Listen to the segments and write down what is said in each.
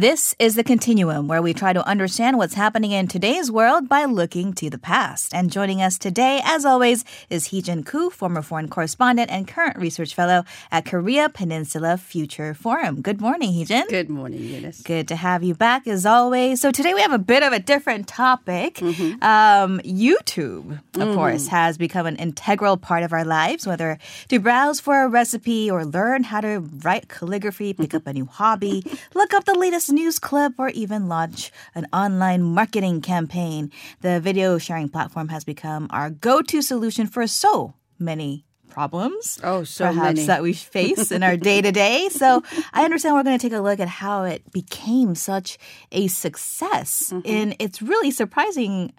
This is the Continuum, where we try to understand what's happening in today's world by looking to the past. And joining us today, as always, is Heejin Koo, former foreign correspondent and current research fellow at Korea Peninsula Future Forum. Good morning, Heejin. Good morning, Eunice. Good to have you back, as always. So today we have a bit of a different topic. Mm-hmm. Um, YouTube, of mm-hmm. course, has become an integral part of our lives, whether to browse for a recipe or learn how to write calligraphy, pick up a new hobby, look up the latest news clip, or even launch an online marketing campaign. The video sharing platform has become our go to solution for so many problems oh so perhaps many. that we face in our day to day so i understand we're going to take a look at how it became such a success mm-hmm. and it's really surprising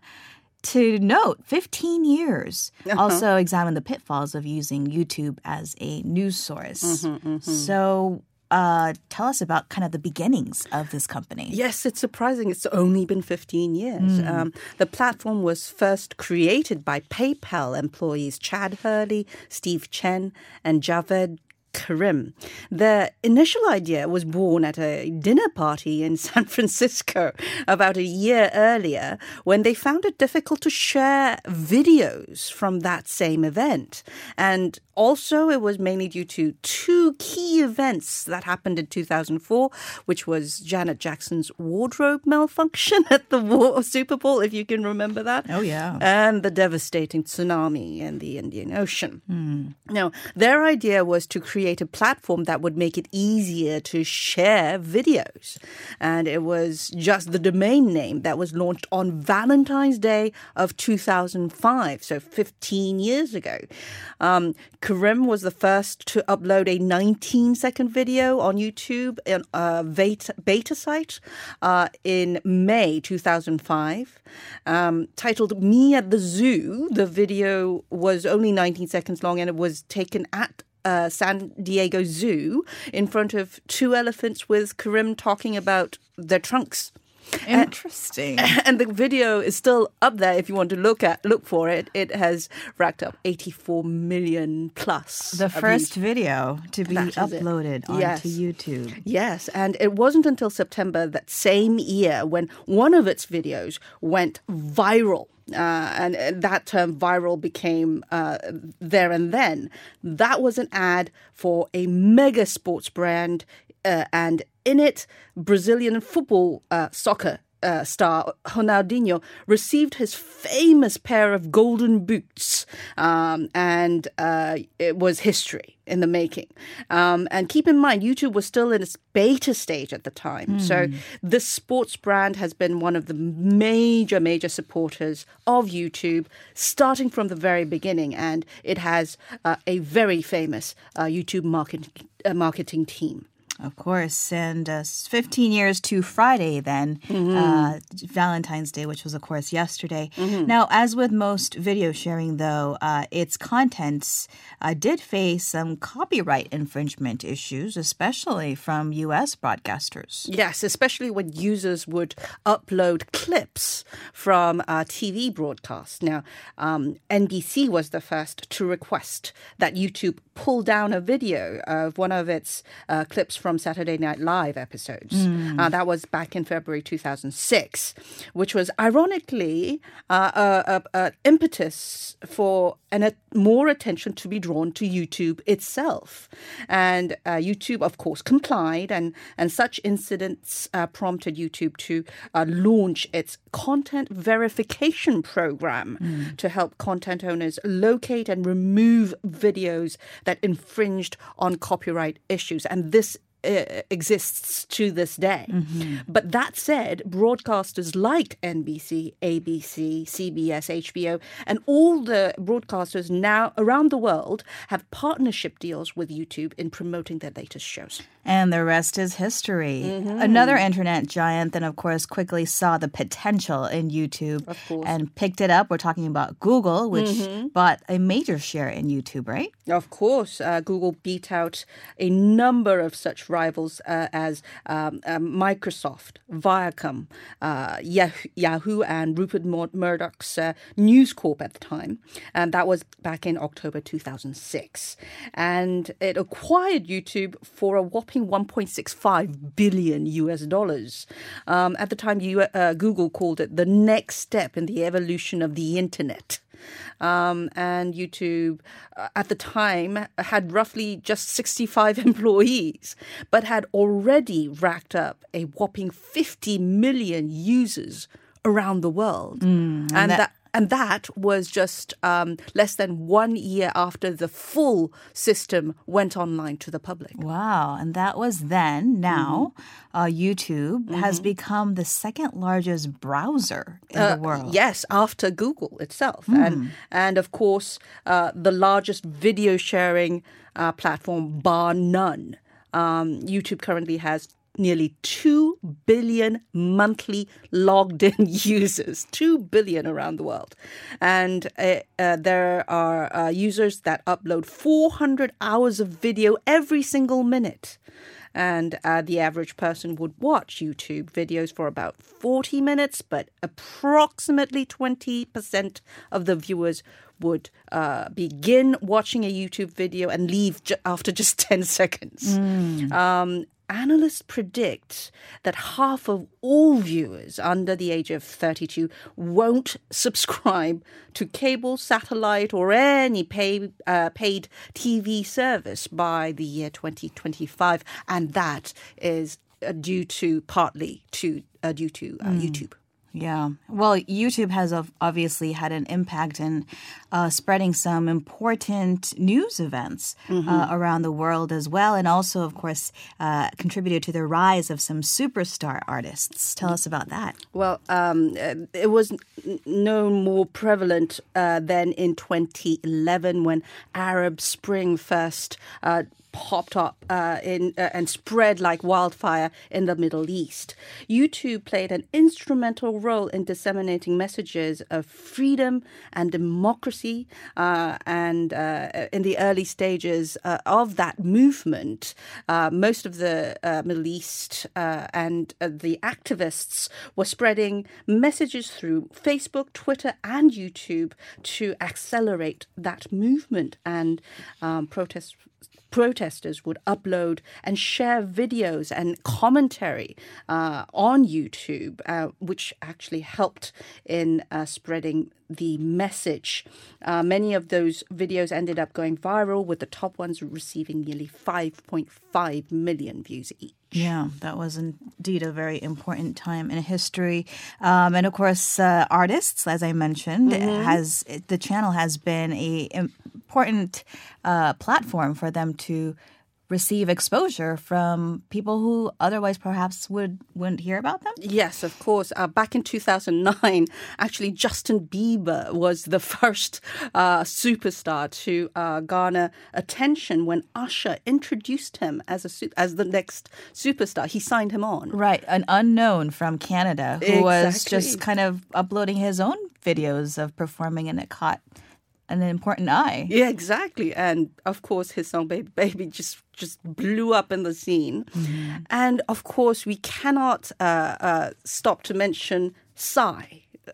to note 15 years uh-huh. also examine the pitfalls of using youtube as a news source mm-hmm, mm-hmm. so uh, tell us about kind of the beginnings of this company. Yes, it's surprising. It's only been 15 years. Mm. Um, the platform was first created by PayPal employees Chad Hurley, Steve Chen, and Jawed Karim. The initial idea was born at a dinner party in San Francisco about a year earlier when they found it difficult to share videos from that same event. And also, it was mainly due to two key events that happened in 2004, which was Janet Jackson's wardrobe malfunction at the Super Bowl, if you can remember that. Oh, yeah. And the devastating tsunami in the Indian Ocean. Mm. Now, their idea was to create create a platform that would make it easier to share videos. And it was just the domain name that was launched on Valentine's Day of 2005, so 15 years ago. Um, Karim was the first to upload a 19 second video on YouTube in a beta, beta site uh, in May 2005. Um, titled Me at the Zoo, the video was only 19 seconds long and it was taken at uh, San Diego Zoo in front of two elephants with Karim talking about their trunks. Interesting. And, and, the video is still up there if you want to look at look for it. It has racked up 84 million plus. The first video to be uploaded onto yes. YouTube. Yes, and it wasn't until September that same year when one of its videos went viral uh, and that term viral became uh, there and then. That was an ad for a mega sports brand, uh, and in it, Brazilian football uh, soccer uh, star Ronaldinho received his famous pair of golden boots, um, and uh, it was history in the making. Um, and keep in mind, YouTube was still in its beta stage at the time, mm. so this sports brand has been one of the major, major supporters of YouTube, starting from the very beginning, and it has uh, a very famous uh, YouTube market, uh, marketing team. Of course. And uh, 15 years to Friday, then, mm-hmm. uh, Valentine's Day, which was, of course, yesterday. Mm-hmm. Now, as with most video sharing, though, uh, its contents uh, did face some copyright infringement issues, especially from U.S. broadcasters. Yes, especially when users would upload clips from uh, TV broadcasts. Now, um, NBC was the first to request that YouTube pull down a video of one of its uh, clips from Saturday Night Live episodes. Mm. Uh, that was back in February 2006, which was ironically uh, a, impetus for an, a, more attention to be drawn to YouTube itself. And uh, YouTube, of course, complied, and, and such incidents uh, prompted YouTube to uh, launch its content verification program mm. to help content owners locate and remove videos that infringed on copyright issues. And this uh, exists to this day. Mm-hmm. But that said, broadcasters like NBC, ABC, CBS, HBO, and all the broadcasters now around the world have partnership deals with YouTube in promoting their latest shows. And the rest is history. Mm-hmm. Another internet giant then, of course, quickly saw the potential in YouTube and picked it up. We're talking about Google, which mm-hmm. bought a major share in YouTube, right? Of course. Uh, Google beat out a number of such rivals uh, as um, um, Microsoft, Viacom, uh, Yahoo, Yahoo, and Rupert Murdoch's uh, News Corp at the time. And that was back in October 2006. And it acquired YouTube for a whopping 1.65 billion US dollars. Um, at the time, you, uh, Google called it the next step in the evolution of the internet. Um, and YouTube uh, at the time had roughly just 65 employees, but had already racked up a whopping 50 million users around the world. Mm, and, and that, that and that was just um, less than one year after the full system went online to the public. Wow. And that was then. Now, mm-hmm. uh, YouTube mm-hmm. has become the second largest browser in uh, the world. Yes, after Google itself. Mm. And, and of course, uh, the largest video sharing uh, platform, bar none. Um, YouTube currently has nearly 2 billion monthly logged in users, 2 billion around the world. And uh, uh, there are uh, users that upload 400 hours of video every single minute. And uh, the average person would watch YouTube videos for about 40 minutes, but approximately 20% of the viewers would uh, begin watching a YouTube video and leave ju- after just 10 seconds. Mm. Um, analysts predict that half of all viewers under the age of 32 won't subscribe to cable, satellite, or any pay, uh, paid TV service by the year 2025, and that is uh, due to partly to uh, due to mm. YouTube. Yeah. Well, YouTube has obviously had an impact in uh, spreading some important news events uh, mm-hmm. uh, around the world as well. And also, of course, uh, contributed to the rise of some superstar artists. Tell us about that. Well, um, it was no more prevalent uh, than in 2011 when Arab Spring first uh, popped up uh, in uh, and spread like wildfire in the Middle East. YouTube played an instrumental role in disseminating messages of freedom and democracy. Uh, and uh, in the early stages uh, of that movement, uh, most of the Middle East and the activists were spreading messages through Facebook, Twitter, and YouTube to accelerate that movement and um, protest protesters would upload and share videos and commentary uh, on YouTube, uh, which actually helped in uh, spreading the message. Uh, many of those videos ended up going viral, with the top ones receiving nearly 5.5 million views each. Yeah, that was indeed a very important time in history, um, and of course, uh, artists, as I mentioned, mm-hmm. has the channel has been a important uh, platform for them to receive exposure from people who otherwise perhaps would wouldn't hear about them? Yes, of course. Uh, back in 2009, actually Justin Bieber was the first uh, superstar to uh, garner attention when Usher introduced him as a as the next superstar. He signed him on. Right, an unknown from Canada who exactly. was just kind of uploading his own videos of performing and it caught an important eye. Yeah, exactly. And of course, his song "Baby Baby" just just blew up in the scene. Mm-hmm. And of course, we cannot uh, uh, stop to mention Psy,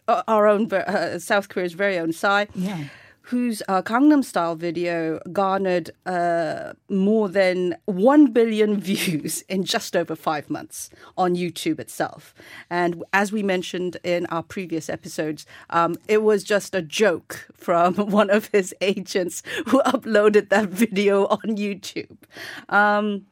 uh, our own uh, South Korea's very own Psy. Yeah whose uh, Gangnam Style video garnered uh, more than 1 billion views in just over five months on YouTube itself. And as we mentioned in our previous episodes, um, it was just a joke from one of his agents who uploaded that video on YouTube. Um,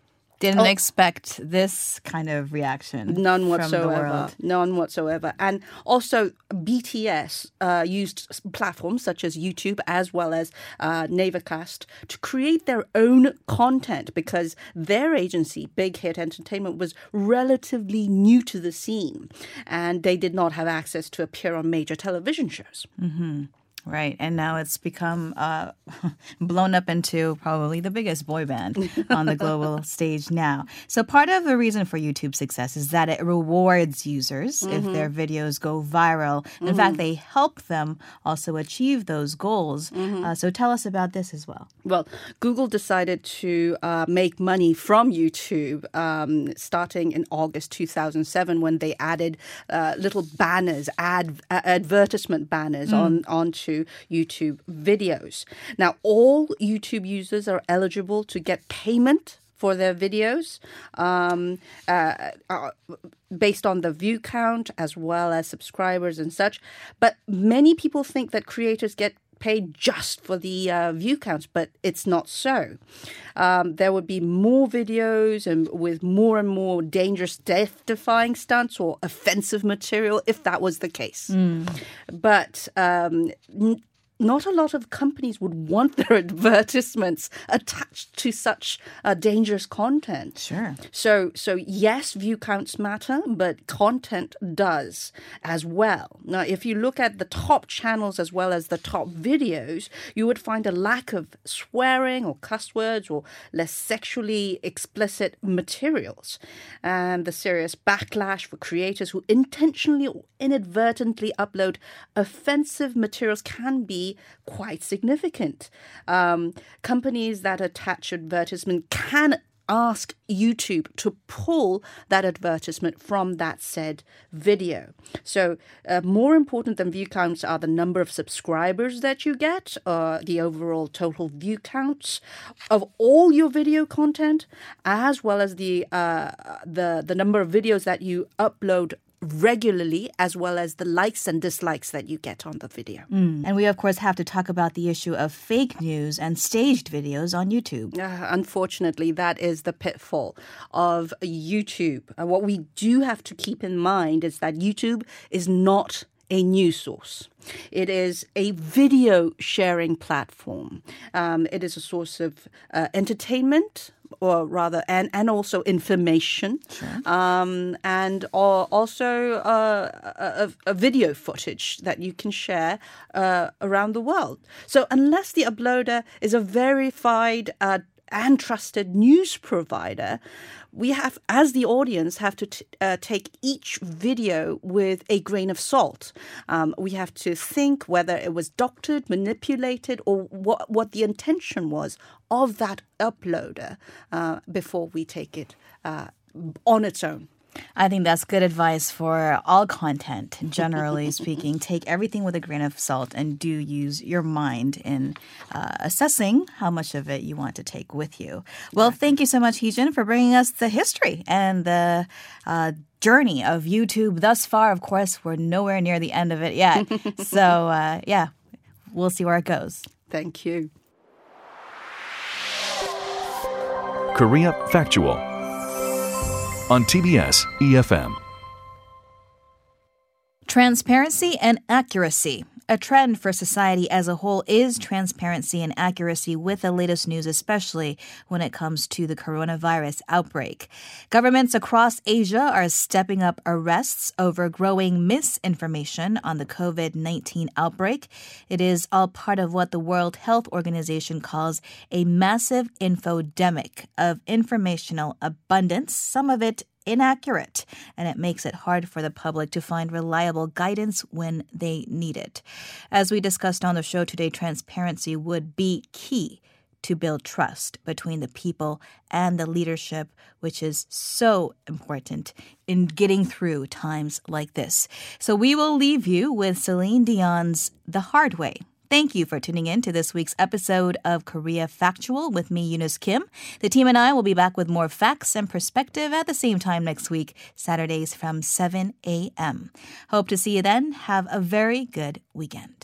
didn't oh, expect this kind of reaction. None whatsoever. None whatsoever. And also, BTS uh, used platforms such as YouTube as well as uh, Navercast to create their own content because their agency, Big Hit Entertainment, was relatively new to the scene and they did not have access to appear on major television shows. Mm-hmm. Right. And now it's become uh, blown up into probably the biggest boy band on the global stage now. So, part of the reason for YouTube's success is that it rewards users if their videos go viral. In fact, they help them also achieve those goals. Uh, so, tell us about this as well. Well, Google decided to uh, make money from YouTube um, starting in August 2007 when they added uh, little banners, ad, advertisement banners on onto YouTube videos. Now, all YouTube users are eligible to get payment for their videos um, uh, uh, based on the view count as well as subscribers and such. But many people think that creators get paid just for the uh, view counts, but it's not so. Um, there would be more videos and with more and more dangerous, death-defying stunts or offensive material if that was the case. But um, not a lot of companies would want their advertisements attached to such uh, dangerous content. Sure. So, so yes, view counts matter, but content does as well. Now, if you look at the top channels as well as the top videos, you would find a lack of swearing or cuss words or less sexually explicit materials, and the serious backlash for creators who intentionally or inadvertently upload offensive materials can be quite significant. Um, companies that attach advertisement can ask YouTube to pull that advertisement from that said video. So, uh, more important than view counts are the number of subscribers that you get, uh, the overall total view counts of all your video content, as well as the uh, the the number of videos that you upload regularly as well as the likes and dislikes that you get on the video. And we, of course, have to talk about the issue of fake news and staged videos on YouTube. Uh, unfortunately, that is the pitfall of YouTube. Uh, what we do have to keep in mind is that YouTube is not a news source. It is a video sharing platform. Um, it is a source of uh, entertainment, or rather, and, and also information, um, and al- also uh, a, a- a video footage that you can share uh, around the world. So, unless the uploader is a verified uh, and trusted news provider, we have, as the audience, have to t- uh, take each video with a grain of salt. Um, we have to think whether it was doctored, manipulated, or what what the intention was of that uploader uh, before we take it uh, on its own. I think that's good advice for all content, generally speaking. Take everything with a grain of salt and do use your mind in uh, assessing how much of it you want to take with you. Well, thank you so much, Heejin, for bringing us the history and the uh, journey of YouTube thus far. Of course, we're nowhere near the end of it yet. so, uh, yeah, we'll see where it goes. Thank you. Korea Factual on TBS EFM. Transparency and accuracy. A trend for society as a whole is transparency and accuracy with the latest news, especially when it comes to the coronavirus outbreak. Governments across Asia are stepping up arrests over growing misinformation on the COVID 19 outbreak. It is all part of what the World Health Organization calls a massive infodemic of informational abundance, some of it inaccurate, and it makes it hard for the public to find reliable guidance when they need it. As we discussed on the show today, transparency would be key to build trust between the people and the leadership, which is so important in getting through times like this. So we will leave you with Celine Dion's The Hard Way. Thank you for tuning in to this week's episode of Korea Factual with me, Eunice Kim. The team and I will be back with more facts and perspective at the same time next week, Saturdays from 7 a.m. Hope to see you then. Have a very good weekend.